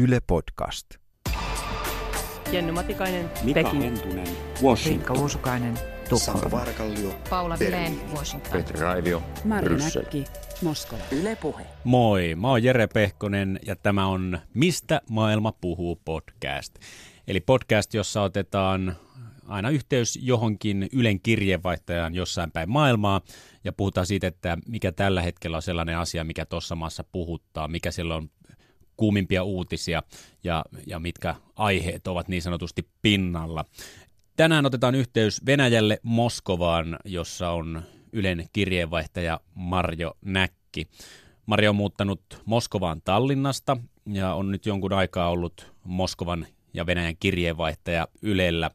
Yle Podcast. Jenny Matikainen, Mika Peking. Hentunen, Riikka Washington. Uusukainen, Sampo Tukholma. Varkallio, Paula. Vileen, Washington. Petri Raivio, Bryssel. Näkki, Moskova. Yle Puhe. Moi, mä oon Jere Pehkonen ja tämä on Mistä maailma puhuu podcast. Eli podcast, jossa otetaan aina yhteys johonkin Ylen kirjeenvaihtajaan jossain päin maailmaa ja puhutaan siitä, että mikä tällä hetkellä on sellainen asia, mikä tuossa maassa puhuttaa, mikä siellä on kuumimpia uutisia ja, ja mitkä aiheet ovat niin sanotusti pinnalla. Tänään otetaan yhteys Venäjälle Moskovaan, jossa on Ylen kirjeenvaihtaja Marjo Näkki. Marjo on muuttanut Moskovaan Tallinnasta ja on nyt jonkun aikaa ollut Moskovan ja Venäjän kirjeenvaihtaja Ylellä.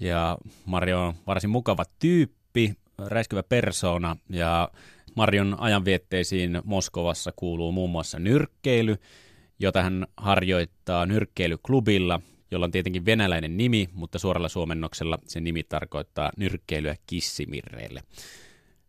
Ja Marjo on varsin mukava tyyppi, räiskyvä persona ja Marjon ajanvietteisiin Moskovassa kuuluu muun muassa nyrkkeily, jota hän harjoittaa nyrkkeilyklubilla, jolla on tietenkin venäläinen nimi, mutta suoralla suomennoksella se nimi tarkoittaa nyrkkeilyä kissimirreille.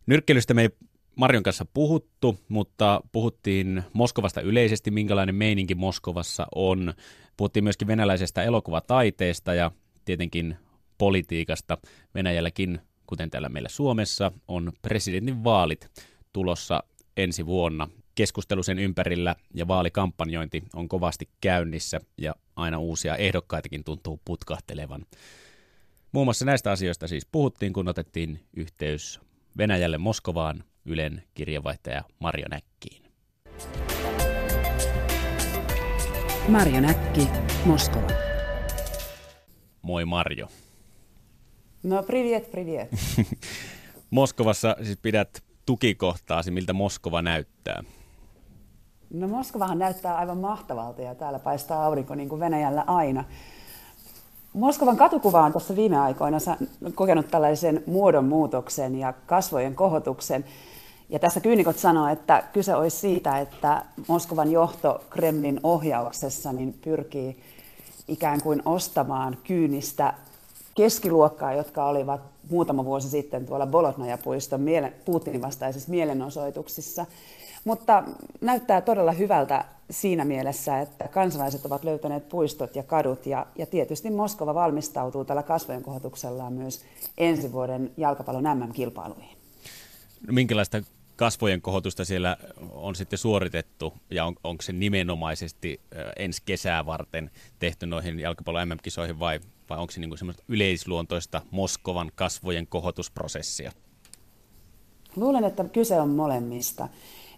Nyrkkeilystä me ei Marjon kanssa puhuttu, mutta puhuttiin Moskovasta yleisesti, minkälainen meininki Moskovassa on. Puhuttiin myöskin venäläisestä elokuvataiteesta ja tietenkin politiikasta. Venäjälläkin, kuten täällä meillä Suomessa, on presidentin vaalit tulossa ensi vuonna. Keskustelu sen ympärillä ja vaalikampanjointi on kovasti käynnissä ja aina uusia ehdokkaitakin tuntuu putkahtelevan. Muun muassa näistä asioista siis puhuttiin, kun otettiin yhteys Venäjälle Moskovaan Ylen kirjeenvaihtaja Marjo Näkkiin. Marjo Näkki, Moskova. Moi Marjo. No, privet, privet. Moskovassa siis pidät tukikohtaasi, miltä Moskova näyttää. No Moskovahan näyttää aivan mahtavalta ja täällä paistaa aurinko niin kuin Venäjällä aina. Moskovan katukuva on tuossa viime aikoina kokenut tällaisen muodonmuutoksen ja kasvojen kohotuksen. Ja tässä kyynikot sanoo, että kyse olisi siitä, että Moskovan johto Kremlin ohjauksessa niin pyrkii ikään kuin ostamaan kyynistä keskiluokkaa, jotka olivat muutama vuosi sitten tuolla Bolotnaja-puiston Putinin vastaisissa mielenosoituksissa. Mutta näyttää todella hyvältä siinä mielessä, että kansalaiset ovat löytäneet puistot ja kadut ja, ja tietysti Moskova valmistautuu tällä kasvojen kohotuksellaan myös ensi vuoden jalkapallon MM-kilpailuihin. No, minkälaista kasvojen kohotusta siellä on sitten suoritettu ja on, onko se nimenomaisesti ö, ensi kesää varten tehty noihin jalkapallon MM-kisoihin vai, vai onko se niin semmoista yleisluontoista Moskovan kasvojen kohotusprosessia? Luulen, että kyse on molemmista.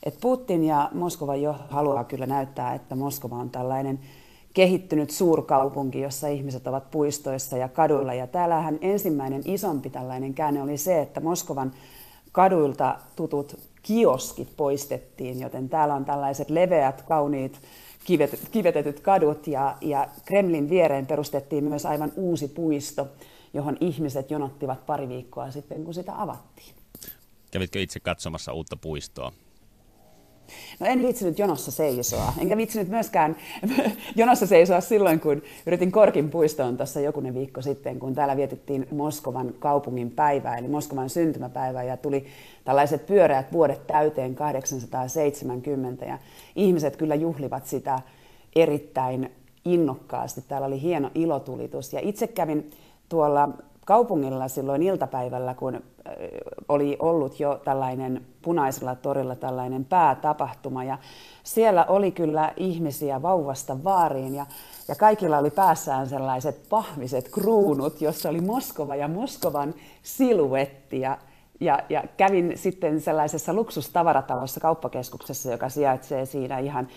Et Putin ja Moskova jo haluaa kyllä näyttää, että Moskova on tällainen kehittynyt suurkaupunki, jossa ihmiset ovat puistoissa ja kaduilla. Ja täällähän ensimmäinen isompi tällainen käänne oli se, että Moskovan kaduilta tutut kioskit poistettiin, joten täällä on tällaiset leveät, kauniit, kivet, kivetetyt kadut ja, ja Kremlin viereen perustettiin myös aivan uusi puisto, johon ihmiset jonottivat pari viikkoa sitten, kun sitä avattiin. Kävitkö itse katsomassa uutta puistoa? No en viitsinyt jonossa seisoa, enkä viitsinyt myöskään jonossa seisoa silloin, kun yritin Korkin puistoon tuossa jokunen viikko sitten, kun täällä vietettiin Moskovan kaupungin päivää, eli Moskovan syntymäpäivää, ja tuli tällaiset pyöreät vuodet täyteen 870, ja ihmiset kyllä juhlivat sitä erittäin innokkaasti. Täällä oli hieno ilotulitus, ja itse kävin tuolla kaupungilla silloin iltapäivällä, kun oli ollut jo tällainen punaisella torilla tällainen päätapahtuma. Ja siellä oli kyllä ihmisiä vauvasta vaariin ja, ja kaikilla oli päässään sellaiset pahviset kruunut, jossa oli Moskova ja Moskovan siluetti. Ja, ja, ja kävin sitten sellaisessa luksustavaratalossa kauppakeskuksessa, joka sijaitsee siinä ihan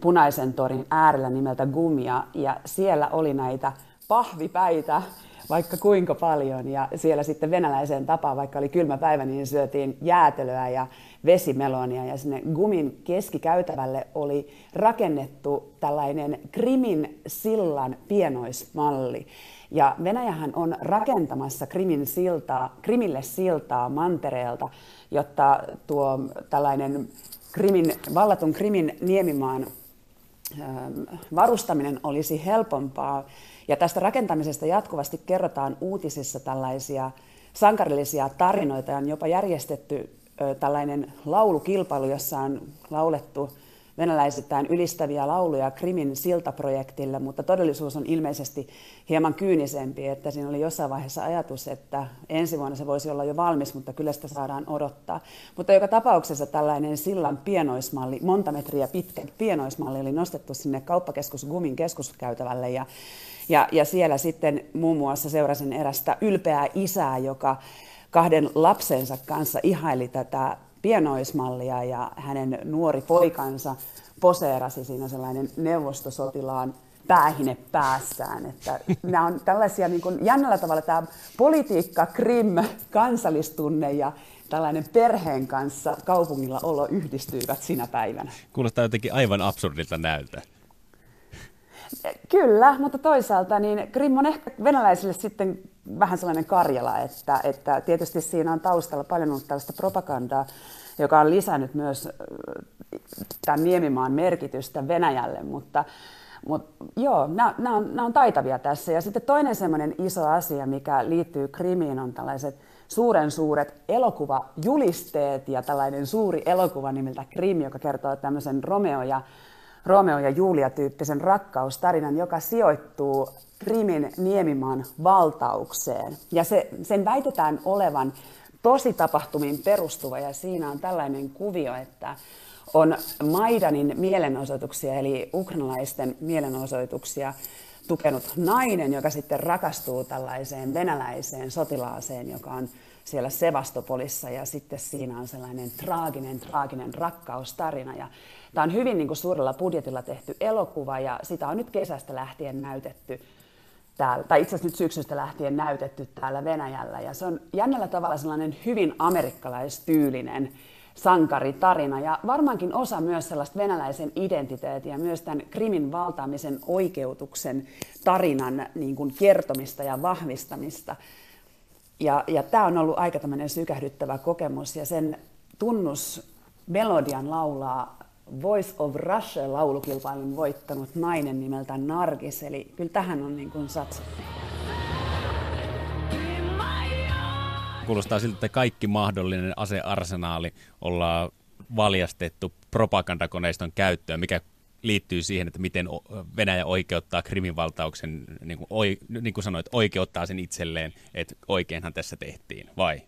punaisen torin äärellä nimeltä Gumia. Ja siellä oli näitä pahvipäitä vaikka kuinka paljon. Ja siellä sitten venäläiseen tapaan, vaikka oli kylmä päivä, niin syötiin jäätelöä ja vesimelonia. Ja sinne Gumin keskikäytävälle oli rakennettu tällainen Krimin sillan pienoismalli. Ja Venäjähän on rakentamassa Krimin siltaa, Krimille siltaa mantereelta, jotta tuo tällainen Krimin, vallatun Krimin niemimaan varustaminen olisi helpompaa. Ja tästä rakentamisesta jatkuvasti kerrotaan uutisissa tällaisia sankarillisia tarinoita. On jopa järjestetty tällainen laulukilpailu, jossa on laulettu venäläisittäin ylistäviä lauluja Krimin siltaprojektille, mutta todellisuus on ilmeisesti hieman kyynisempi, että siinä oli jossain vaiheessa ajatus, että ensi vuonna se voisi olla jo valmis, mutta kyllä sitä saadaan odottaa. Mutta joka tapauksessa tällainen sillan pienoismalli, monta metriä pitkä pienoismalli oli nostettu sinne kauppakeskus Gumin keskuskäytävälle ja, ja, ja siellä sitten muun muassa seurasin erästä ylpeää isää, joka kahden lapsensa kanssa ihaili tätä pienoismallia ja hänen nuori poikansa poseerasi siinä sellainen neuvostosotilaan päähine päässään. Että nämä on tällaisia niin kuin jännällä tavalla tämä politiikka, krim, kansallistunne ja tällainen perheen kanssa kaupungilla olo yhdistyivät sinä päivänä. Kuulostaa jotenkin aivan absurdilta näyltä. Kyllä, mutta toisaalta niin Krim on ehkä venäläisille sitten vähän sellainen Karjala, että, että tietysti siinä on taustalla paljon ollut tällaista propagandaa, joka on lisännyt myös tämän Niemimaan merkitystä Venäjälle, mutta, mutta joo, nämä, on, on taitavia tässä. Ja sitten toinen semmoinen iso asia, mikä liittyy Krimiin, on tällaiset suuren suuret elokuvajulisteet ja tällainen suuri elokuva nimeltä Krim, joka kertoo tämmöisen Romeo ja Romeo ja Julia-tyyppisen rakkaustarinan, joka sijoittuu Krimin Niemimaan valtaukseen. Ja se, sen väitetään olevan tosi tapahtumiin perustuva ja siinä on tällainen kuvio, että on Maidanin mielenosoituksia eli ukrainalaisten mielenosoituksia tukenut nainen, joka sitten rakastuu tällaiseen venäläiseen sotilaaseen, joka on siellä Sevastopolissa ja sitten siinä on sellainen traaginen, traaginen rakkaustarina. Ja tämä on hyvin niin kuin suurella budjetilla tehty elokuva ja sitä on nyt kesästä lähtien näytetty täällä, tai itse asiassa nyt syksystä lähtien näytetty täällä Venäjällä. Ja se on jännällä tavalla sellainen hyvin amerikkalaistyylinen sankaritarina ja varmaankin osa myös sellaista venäläisen identiteetin ja myös tämän krimin valtaamisen oikeutuksen tarinan niin kuin kertomista ja vahvistamista. Ja, ja tämä on ollut aika tämmöinen sykähdyttävä kokemus ja sen tunnus melodian laulaa Voice of Russia-laulukilpailun voittanut nainen nimeltä Nargis, eli kyllä tähän on niin kuin satsattu. Kuulostaa siltä, että kaikki mahdollinen asearsenaali ollaan valjastettu propagandakoneiston käyttöön, mikä liittyy siihen, että miten Venäjä oikeuttaa Krimin valtauksen, niin kuin, niin kuin sanoit, oikeuttaa sen itselleen, että oikeinhan tässä tehtiin, vai?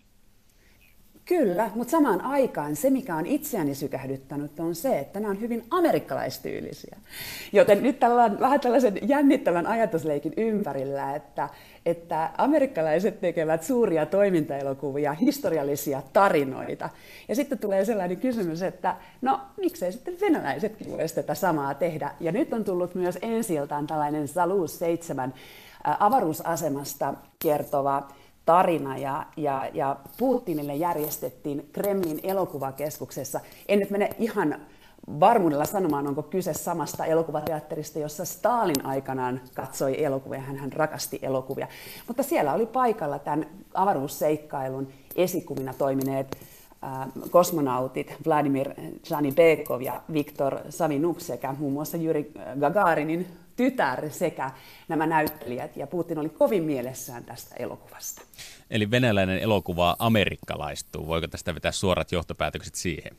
Kyllä, mutta samaan aikaan se, mikä on itseäni sykähdyttänyt, on se, että nämä on hyvin amerikkalaistyylisiä. Joten nyt tällä vähän tällaisen jännittävän ajatusleikin ympärillä, että, että amerikkalaiset tekevät suuria toimintaelokuvia, historiallisia tarinoita. Ja sitten tulee sellainen kysymys, että no miksei sitten venäläisetkin voisi tätä samaa tehdä. Ja nyt on tullut myös ensiltaan tällainen Salus 7 avaruusasemasta kertova tarina ja, ja, ja Putinille järjestettiin Kremlin elokuvakeskuksessa. En nyt mene ihan varmuudella sanomaan, onko kyse samasta elokuvateatterista, jossa Stalin aikanaan katsoi elokuvia, hän, hän rakasti elokuvia. Mutta siellä oli paikalla tämän avaruusseikkailun esikuvina toimineet äh, kosmonautit Vladimir Bekov ja Viktor Savinuk sekä muun muassa Juri Gagarinin tytär sekä nämä näyttelijät. Ja Putin oli kovin mielessään tästä elokuvasta. Eli venäläinen elokuva amerikkalaistuu. Voiko tästä vetää suorat johtopäätökset siihen?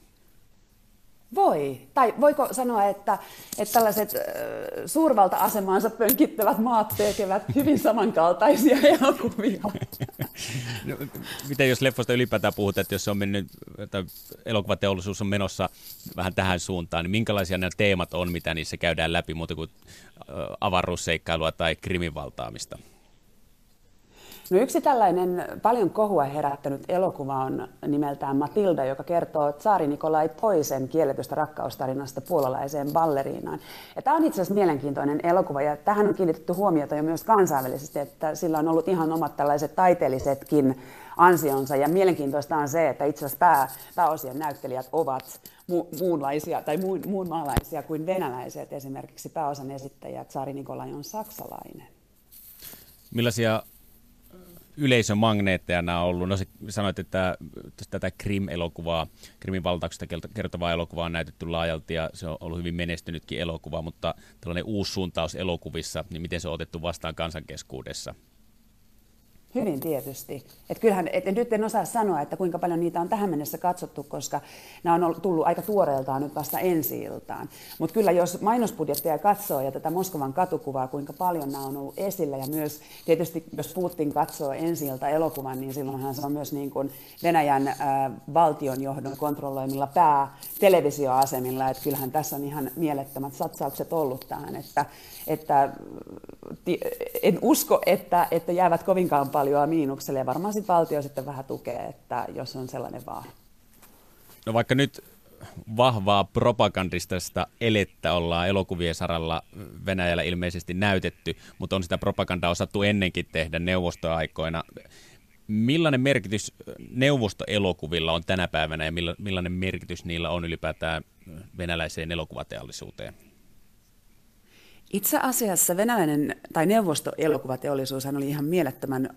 Voi. Tai voiko sanoa, että, että tällaiset suurvalta-asemaansa pönkittävät maat tekevät hyvin samankaltaisia elokuvia? No, miten jos leffosta ylipäätään puhutaan, että jos se on mennyt, että elokuvateollisuus on menossa vähän tähän suuntaan, niin minkälaisia nämä teemat on, mitä niissä käydään läpi muuta kuin avaruusseikkailua tai kriminvaltaamista? No yksi tällainen paljon kohua herättänyt elokuva on nimeltään Matilda, joka kertoo Tsaari Nikolai toisen kielletystä rakkaustarinasta puolalaiseen balleriinaan. Ja tämä on itse asiassa mielenkiintoinen elokuva ja tähän on kiinnitetty huomiota jo myös kansainvälisesti, että sillä on ollut ihan omat tällaiset taiteellisetkin ansionsa. Ja mielenkiintoista on se, että itse asiassa pää, pääosien näyttelijät ovat mu- muunlaisia tai muun, maalaisia kuin venäläiset. Esimerkiksi pääosan esittäjä Tsaari Nikolai on saksalainen. Millaisia on ollut. No sanoit, että tätä Krim-elokuvaa, Krimin valtauksesta kertovaa elokuvaa on näytetty laajalti ja se on ollut hyvin menestynytkin elokuva, mutta tällainen uusi suuntaus elokuvissa, niin miten se on otettu vastaan kansankeskuudessa? Hyvin tietysti. Et kyllähän, et nyt en osaa sanoa, että kuinka paljon niitä on tähän mennessä katsottu, koska nämä on tullut aika tuoreeltaan nyt vasta ensi iltaan. Mutta kyllä jos mainosbudjettia katsoo ja tätä Moskovan katukuvaa, kuinka paljon nämä on ollut esillä ja myös tietysti jos Putin katsoo ensi ilta elokuvan, niin silloinhan se on myös niin kuin Venäjän äh, valtionjohdon kontrolloimilla pää televisioasemilla, että kyllähän tässä on ihan mielettömät satsaukset ollut tähän, että, että en usko, että, että jäävät kovinkaan paljon miinukselle ja varmaan sitten valtio sitten vähän tukee, että jos on sellainen vaara. No vaikka nyt vahvaa propagandistista elettä ollaan elokuvien saralla Venäjällä ilmeisesti näytetty, mutta on sitä propagandaa osattu ennenkin tehdä neuvostoaikoina. Millainen merkitys neuvostoelokuvilla on tänä päivänä ja millainen merkitys niillä on ylipäätään venäläiseen elokuvateollisuuteen? Itse asiassa venäläinen tai neuvostoelokuvateollisuus oli ihan mielettömän,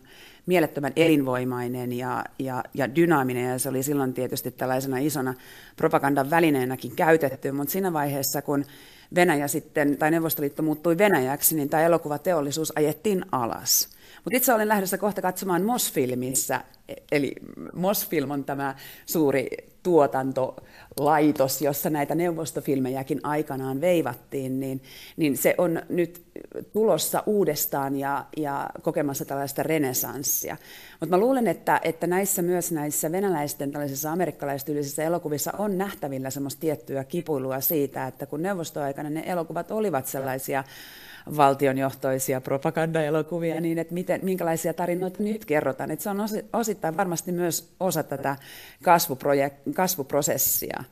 mielettömän elinvoimainen ja, ja, ja dynaaminen, ja se oli silloin tietysti tällaisena isona propagandan välineenäkin käytetty, mutta siinä vaiheessa, kun Venäjä sitten, tai Neuvostoliitto muuttui Venäjäksi, niin tämä elokuvateollisuus ajettiin alas. Mutta itse olen lähdössä kohta katsomaan Mosfilmissä, eli Mosfilm on tämä suuri tuotantolaitos, jossa näitä neuvostofilmejäkin aikanaan veivattiin, niin, niin se on nyt tulossa uudestaan ja, ja kokemassa tällaista renesanssia. Mutta mä luulen, että, että näissä myös näissä venäläisten tällaisissa amerikkalaistyylisissä elokuvissa on nähtävillä semmoista tiettyä kipuilua siitä, että kun neuvostoaikana ne elokuvat olivat sellaisia valtionjohtoisia propagandaelokuvia, niin että miten, minkälaisia tarinoita nyt kerrotaan. Että se on osittain varmasti myös osa tätä kasvuprosessia.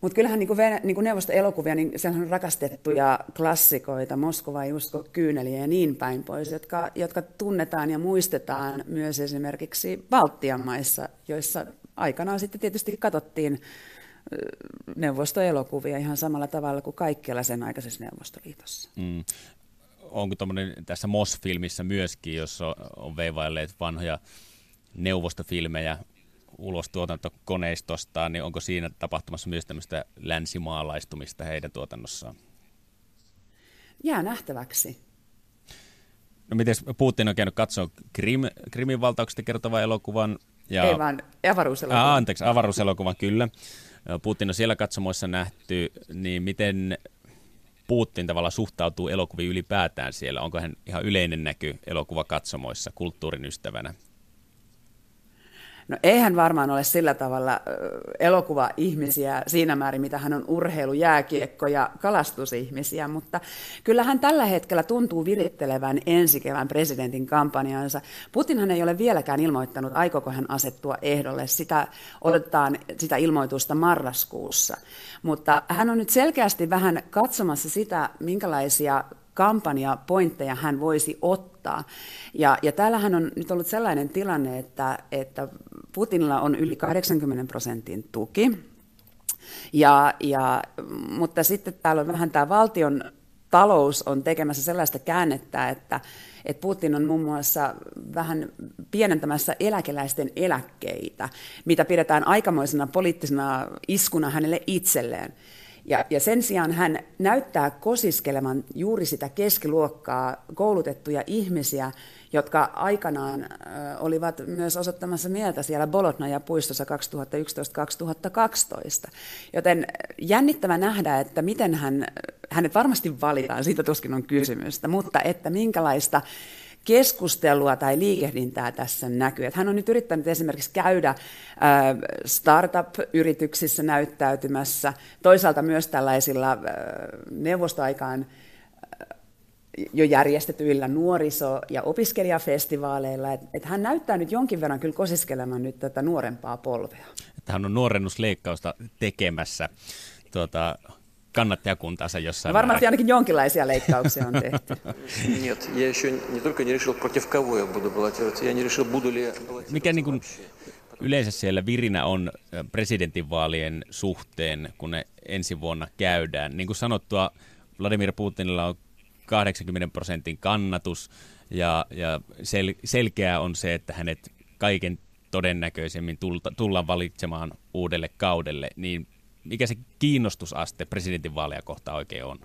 Mutta kyllähän niin kuin, niin kuin neuvostoelokuvia, niin sehän on rakastettuja klassikoita, Moskova, Jusko, Kyyneliä ja niin päin pois, jotka, jotka tunnetaan ja muistetaan myös esimerkiksi Baltian maissa, joissa aikanaan sitten tietysti katsottiin neuvostoelokuvia ihan samalla tavalla kuin kaikkialla sen aikaisessa Neuvostoliitossa. Mm. Onko tässä MOS-filmissä myöskin, jos on, on veivailleet vanhoja neuvostofilmejä ulos tuotantokoneistostaan, niin onko siinä tapahtumassa myös tämmöistä länsimaalaistumista heidän tuotannossaan? Jää nähtäväksi. No miten Putin on käynyt katsoa Krim, Krimin valtauksesta kertovan elokuvan? Ja... Ei vaan avaruuselokuvan. Ah, anteeksi, avaruuselokuvan, kyllä. Putin on siellä katsomoissa nähty, niin miten Putin tavalla suhtautuu elokuviin ylipäätään siellä? Onko hän ihan yleinen näky elokuvakatsomoissa kulttuurin ystävänä? No eihän varmaan ole sillä tavalla elokuva-ihmisiä siinä määrin, mitä hän on urheilu, jääkiekko ja kalastusihmisiä, mutta kyllä hän tällä hetkellä tuntuu virittelevän ensi kevään presidentin kampanjansa. Putinhan ei ole vieläkään ilmoittanut, aikooko hän asettua ehdolle. Sitä odotetaan sitä ilmoitusta marraskuussa. Mutta hän on nyt selkeästi vähän katsomassa sitä, minkälaisia kampanjapointteja hän voisi ottaa. Ja, ja täällähän on nyt ollut sellainen tilanne, että, että Putinilla on yli 80 prosentin tuki, ja, ja, mutta sitten täällä on vähän tämä valtion talous on tekemässä sellaista käännettä, että, että Putin on muun muassa vähän pienentämässä eläkeläisten eläkkeitä, mitä pidetään aikamoisena poliittisena iskuna hänelle itselleen. Ja, ja sen sijaan hän näyttää kosiskeleman juuri sitä keskiluokkaa, koulutettuja ihmisiä, jotka aikanaan olivat myös osoittamassa mieltä siellä Bolotnaja puistossa 2011-2012. Joten jännittävä nähdä, että miten hän, hänet varmasti valitaan, siitä tuskin on kysymystä, mutta että minkälaista keskustelua tai liikehdintää tässä näkyy. Että hän on nyt yrittänyt esimerkiksi käydä startup-yrityksissä näyttäytymässä, toisaalta myös tällaisilla neuvostoaikaan jo järjestetyillä nuoriso- ja opiskelijafestivaaleilla. Että et hän näyttää nyt jonkin verran kyllä kosiskelemaan nyt tätä nuorempaa polvea. Että hän on nuorennusleikkausta tekemässä. Tuota, kannattajakuntansa jossain no Varmasti määrin. ainakin jonkinlaisia leikkauksia on tehty. Mikä niin kuin yleensä siellä virinä on э, presidentinvaalien suhteen, kun ne ensi vuonna käydään? Niin kuin sanottua, Vladimir Putinilla on 80 prosentin kannatus ja, ja sel, selkeää on se, että hänet kaiken todennäköisemmin tulta, tullaan valitsemaan uudelle kaudelle, niin mikä se kiinnostusaste presidentinvaaleja kohtaan oikein on?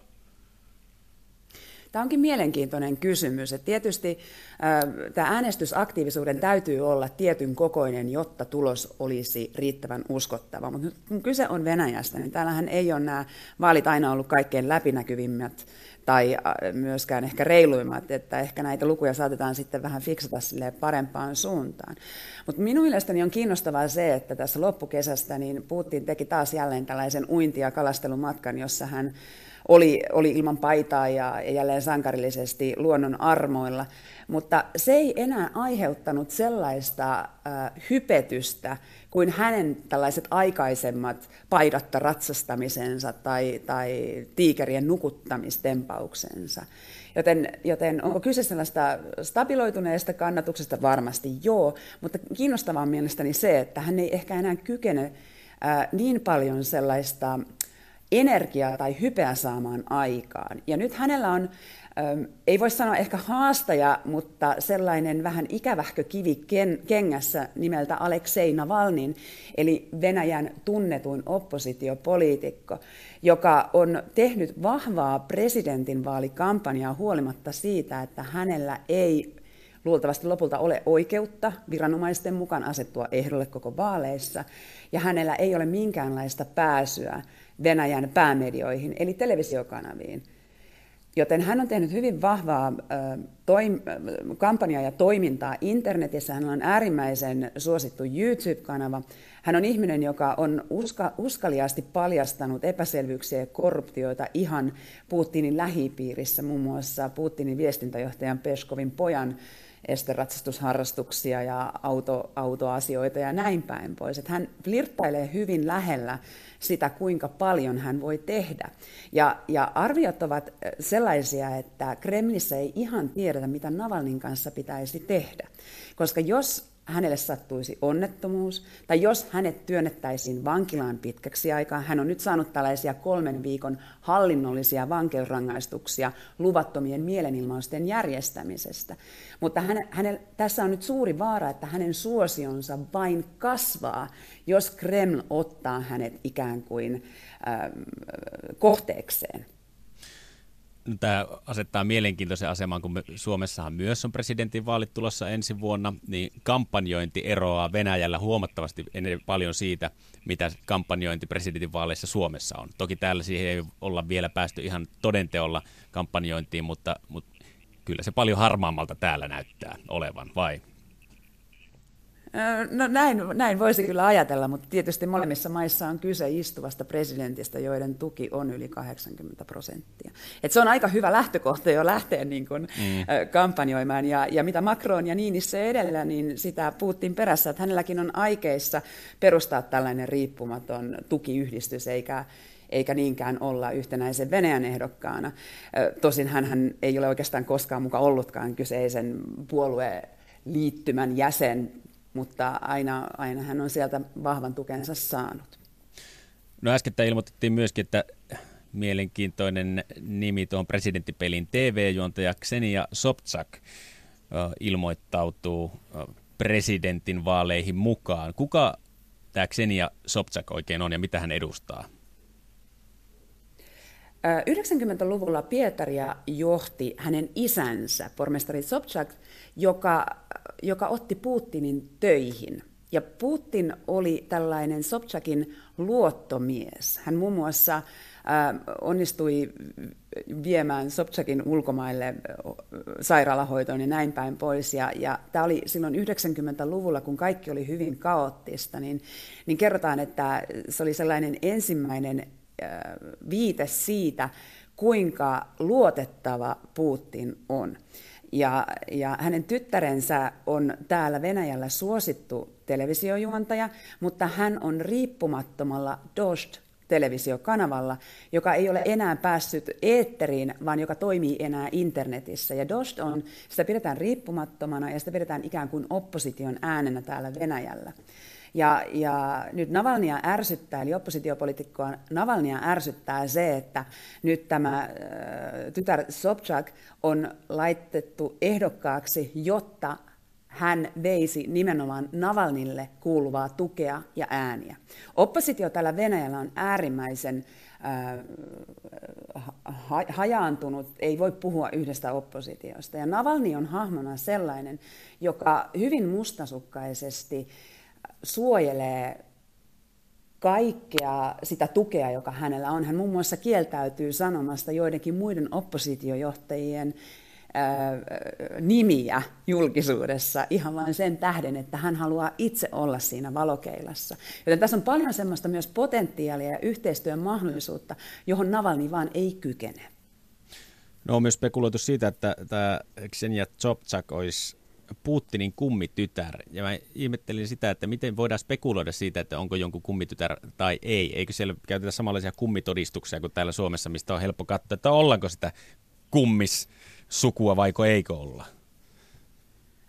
Tämä onkin mielenkiintoinen kysymys. Että tietysti äh, tämä äänestysaktiivisuuden täytyy olla tietyn kokoinen, jotta tulos olisi riittävän uskottava. Mutta kun kyse on Venäjästä, niin täällähän ei ole nämä vaalit aina ollut kaikkein läpinäkyvimmät tai myöskään ehkä reiluimmat, että ehkä näitä lukuja saatetaan sitten vähän fiksata sille parempaan suuntaan. Mutta minun mielestäni on kiinnostavaa se, että tässä loppukesästä niin Putin teki taas jälleen tällaisen uinti- ja kalastelumatkan, jossa hän oli, oli ilman paitaa ja, ja jälleen sankarillisesti luonnon armoilla. Mutta se ei enää aiheuttanut sellaista äh, hypetystä kuin hänen tällaiset aikaisemmat paidatta ratsastamisensa tai, tai tiikerien nukuttamistempauksensa. Joten, joten onko kyse sellaista stabiloituneesta kannatuksesta? Varmasti joo, mutta kiinnostavaa mielestäni se, että hän ei ehkä enää kykene ää, niin paljon sellaista energiaa tai hypeä saamaan aikaan. Ja nyt hänellä on ei voi sanoa ehkä haastaja, mutta sellainen vähän ikävähkö kivi kengässä nimeltä Aleksei Navalnin, eli Venäjän tunnetuin oppositiopoliitikko, joka on tehnyt vahvaa presidentinvaalikampanjaa huolimatta siitä, että hänellä ei luultavasti lopulta ole oikeutta viranomaisten mukaan asettua ehdolle koko vaaleissa, ja hänellä ei ole minkäänlaista pääsyä Venäjän päämedioihin, eli televisiokanaviin – Joten hän on tehnyt hyvin vahvaa toim- kampanjaa ja toimintaa internetissä. Hän on äärimmäisen suosittu YouTube-kanava. Hän on ihminen, joka on uska- uskaliaasti paljastanut epäselvyyksiä ja korruptioita ihan Putinin lähipiirissä, muun muassa Putinin viestintäjohtajan Peskovin pojan esteratsastusharrastuksia ja auto, autoasioita ja näin päin pois. Että hän flirttailee hyvin lähellä sitä, kuinka paljon hän voi tehdä. Ja, ja arviot ovat sellaisia, että Kremlissä ei ihan tiedetä, mitä Navalnin kanssa pitäisi tehdä. Koska jos hänelle sattuisi onnettomuus, tai jos hänet työnnettäisiin vankilaan pitkäksi aikaa, hän on nyt saanut tällaisia kolmen viikon hallinnollisia vankeusrangaistuksia luvattomien mielenilmausten järjestämisestä. Mutta hän, hänellä, tässä on nyt suuri vaara, että hänen suosionsa vain kasvaa, jos Kreml ottaa hänet ikään kuin äh, kohteekseen. Tämä asettaa mielenkiintoisen aseman, kun me, Suomessahan myös on presidentinvaalit tulossa ensi vuonna, niin kampanjointi eroaa Venäjällä huomattavasti ennen paljon siitä, mitä kampanjointi presidentinvaaleissa Suomessa on. Toki täällä siihen ei olla vielä päästy ihan todenteolla kampanjointiin, mutta, mutta kyllä se paljon harmaammalta täällä näyttää olevan, vai? No näin, näin voisi kyllä ajatella, mutta tietysti molemmissa maissa on kyse istuvasta presidentistä, joiden tuki on yli 80 prosenttia. Et se on aika hyvä lähtökohta jo lähteä niin kuin, mm. kampanjoimaan. Ja, ja mitä Macron ja Niinissä edellä, niin sitä puhuttiin perässä, että hänelläkin on aikeissa perustaa tällainen riippumaton tukiyhdistys, eikä, eikä niinkään olla yhtenäisen Venäjän ehdokkaana. Tosin hän ei ole oikeastaan koskaan mukaan ollutkaan kyseisen puolueen liittymän jäsen mutta aina, aina hän on sieltä vahvan tukensa saanut. No äsken ilmoitettiin myöskin, että mielenkiintoinen nimi tuon presidenttipelin TV-juontaja Ksenia Sobczak ilmoittautuu presidentin vaaleihin mukaan. Kuka tämä Ksenia Sobczak oikein on ja mitä hän edustaa? 90-luvulla Pietaria johti hänen isänsä, pormestari Sobczak, joka, joka otti Putinin töihin. Ja Putin oli tällainen Sobchakin luottomies. Hän muun muassa onnistui viemään Sobchakin ulkomaille sairaalahoitoon ja näin päin pois. Ja, ja tämä oli silloin 90-luvulla, kun kaikki oli hyvin kaoottista, niin, niin kerrotaan, että se oli sellainen ensimmäinen viite siitä, kuinka luotettava Putin on. Ja, ja hänen tyttärensä on täällä Venäjällä suosittu televisiojuontaja, mutta hän on riippumattomalla Dost televisiokanavalla, joka ei ole enää päässyt eetteriin, vaan joka toimii enää internetissä. Ja Dost on, sitä pidetään riippumattomana ja sitä pidetään ikään kuin opposition äänenä täällä Venäjällä. Ja, ja nyt Navalnia ärsyttää, eli oppositiopolitiikkoa Navalnia ärsyttää se, että nyt tämä äh, tytär Sobchak on laitettu ehdokkaaksi, jotta hän veisi nimenomaan Navalnille kuuluvaa tukea ja ääniä. Oppositio täällä Venäjällä on äärimmäisen hajaantunut, ei voi puhua yhdestä oppositiosta. Ja Navalni on hahmona sellainen, joka hyvin mustasukkaisesti suojelee kaikkea sitä tukea, joka hänellä on. Hän muun muassa kieltäytyy sanomasta joidenkin muiden oppositiojohtajien nimiä julkisuudessa ihan vain sen tähden, että hän haluaa itse olla siinä valokeilassa. Joten tässä on paljon semmoista myös potentiaalia ja yhteistyön mahdollisuutta, johon Navalny vaan ei kykene. No on myös spekuloitu siitä, että tämä Ksenia Tsopchak olisi Putinin kummitytär. Ja mä ihmettelin sitä, että miten voidaan spekuloida siitä, että onko jonkun kummitytär tai ei. Eikö siellä käytetä samanlaisia kummitodistuksia kuin täällä Suomessa, mistä on helppo katsoa, että ollaanko sitä kummis sukua vaiko eikö olla?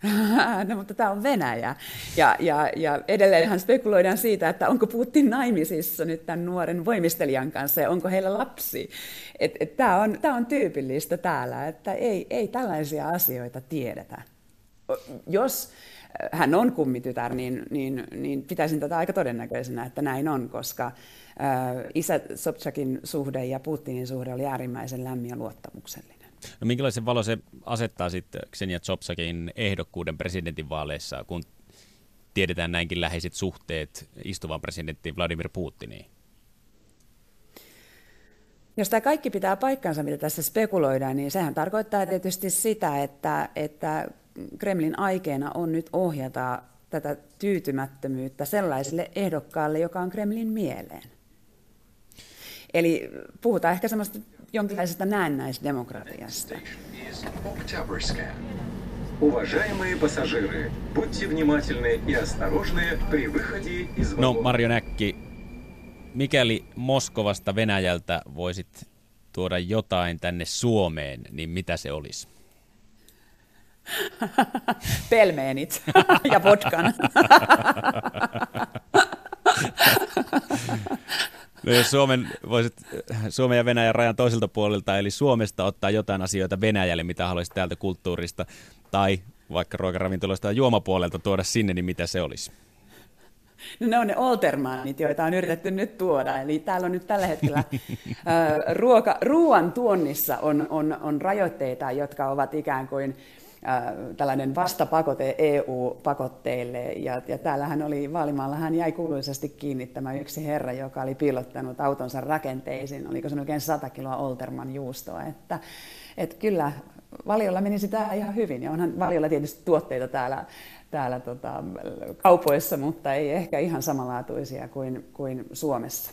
no mutta tämä on Venäjä. Ja, ja, ja edelleenhän spekuloidaan siitä, että onko Putin naimisissa nyt tämän nuoren voimistelijan kanssa ja onko heillä lapsi. Tämä on, on tyypillistä täällä, että ei, ei tällaisia asioita tiedetä. Jos hän on kummitytär, niin, niin, niin pitäisin tätä aika todennäköisenä, että näin on, koska äh, isä Sobchakin suhde ja Putinin suhde oli äärimmäisen lämmin ja luottamuksellinen. No minkälaisen valo se asettaa sitten Ksenia Tsopsakin ehdokkuuden presidentinvaaleissa, kun tiedetään näinkin läheiset suhteet istuvan presidenttiin Vladimir Putiniin? Jos tämä kaikki pitää paikkansa, mitä tässä spekuloidaan, niin sehän tarkoittaa tietysti sitä, että, että Kremlin aikeena on nyt ohjata tätä tyytymättömyyttä sellaiselle ehdokkaalle, joka on Kremlin mieleen. Eli puhutaan ehkä semmoista jonkinlaisesta näennäisdemokratiasta. No Marjo Näkki, mikäli Moskovasta Venäjältä voisit tuoda jotain tänne Suomeen, niin mitä se olisi? Pelmeenit ja vodkan. No jos Suomen, voisit Suomen ja Venäjän rajan toiselta puolelta, eli Suomesta ottaa jotain asioita Venäjälle, mitä haluaisit täältä kulttuurista, tai vaikka ruokaravintoloista ja juomapuolelta tuoda sinne, niin mitä se olisi? No ne on ne Oltermanit, joita on yritetty nyt tuoda. Eli täällä on nyt tällä hetkellä ruoka, ruoan tuonnissa on, on, on rajoitteita, jotka ovat ikään kuin tällainen vastapakote EU-pakotteille. Ja, ja täällähän oli Vaalimaalla, hän jäi kuuluisesti kiinni tämä yksi herra, joka oli piilottanut autonsa rakenteisiin. Oliko se oikein 100 kiloa Olterman juustoa. Että, että kyllä valiolla meni sitä ihan hyvin. Ja onhan valiolla tietysti tuotteita täällä, täällä tota, kaupoissa, mutta ei ehkä ihan samanlaatuisia kuin, kuin Suomessa.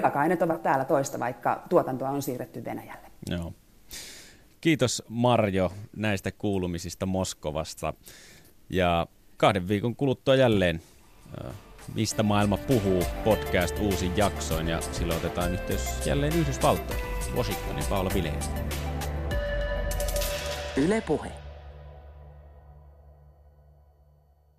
Raaka-aineet ovat täällä toista, vaikka tuotantoa on siirretty Venäjälle. Joo. Kiitos Marjo näistä kuulumisista Moskovasta. Ja kahden viikon kuluttua jälleen Mistä maailma puhuu podcast uusin jaksoin ja silloin otetaan yhteys jälleen Yhdysvaltoihin. Washingtonin Paula Vileen. Yle Puhe.